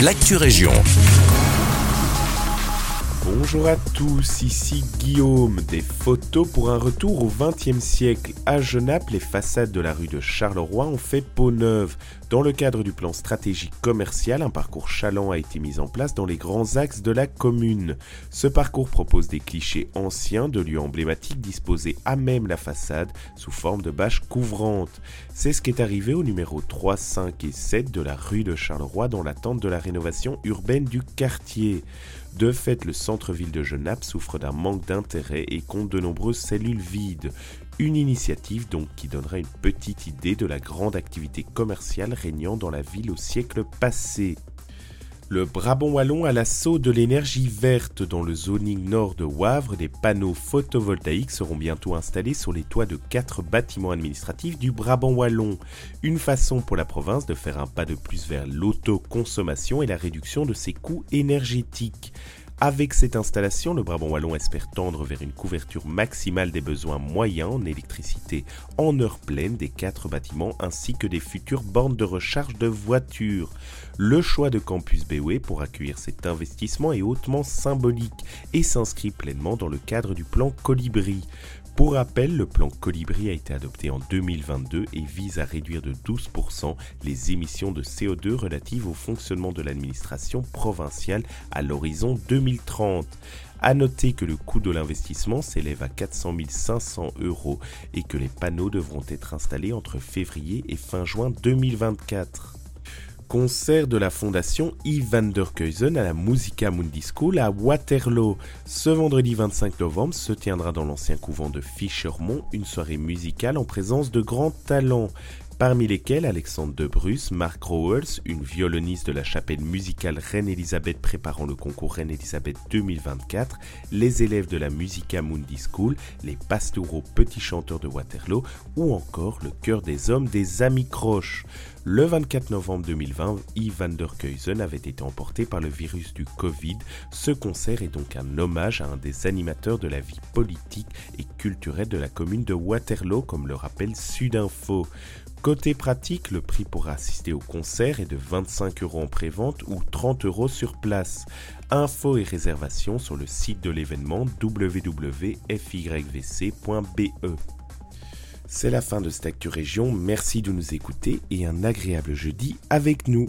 l'actu région. Bonjour à tous, ici Guillaume. Des photos pour un retour au XXe siècle. À Genappe, les façades de la rue de Charleroi ont fait peau neuve. Dans le cadre du plan stratégique commercial, un parcours chaland a été mis en place dans les grands axes de la commune. Ce parcours propose des clichés anciens de lieux emblématiques disposés à même la façade sous forme de bâches couvrantes. C'est ce qui est arrivé au numéro 3, 5 et 7 de la rue de Charleroi dans l'attente de la rénovation urbaine du quartier. De fait, le centre-ville de Genappe souffre d'un manque d'intérêt et compte de nombreuses cellules vides. Une initiative donc qui donnera une petite idée de la grande activité commerciale régnant dans la ville au siècle passé. Le Brabant wallon à l'assaut de l'énergie verte dans le zoning nord de Wavre, des panneaux photovoltaïques seront bientôt installés sur les toits de quatre bâtiments administratifs du Brabant wallon. Une façon pour la province de faire un pas de plus vers l'autoconsommation et la réduction de ses coûts énergétiques. Avec cette installation, le Brabant Wallon espère tendre vers une couverture maximale des besoins moyens en électricité en heure pleine des quatre bâtiments ainsi que des futures bornes de recharge de voitures. Le choix de Campus BOE pour accueillir cet investissement est hautement symbolique et s'inscrit pleinement dans le cadre du plan Colibri. Pour rappel, le plan Colibri a été adopté en 2022 et vise à réduire de 12% les émissions de CO2 relatives au fonctionnement de l'administration provinciale à l'horizon 2030. A noter que le coût de l'investissement s'élève à 400 500 euros et que les panneaux devront être installés entre février et fin juin 2024 concert de la fondation Yves van der Keuzen à la Musica Mundi School à Waterloo. Ce vendredi 25 novembre se tiendra dans l'ancien couvent de Fischermont une soirée musicale en présence de grands talents parmi lesquels Alexandre de Bruce, Mark Rowells, une violoniste de la chapelle musicale Reine-Elisabeth préparant le concours Reine-Elisabeth 2024, les élèves de la Musica Mundi School, les pastoraux petits chanteurs de Waterloo ou encore le chœur des hommes des Amis Croches. Le 24 novembre 2020, Yves van der Keuzen avait été emporté par le virus du Covid. Ce concert est donc un hommage à un des animateurs de la vie politique et culturelle de la commune de Waterloo, comme le rappelle Sudinfo. Côté pratique, le prix pour assister au concert est de 25 euros en prévente ou 30 euros sur place. Infos et réservations sur le site de l'événement www.fyvc.be. C'est la fin de cette Actu merci de nous écouter et un agréable jeudi avec nous.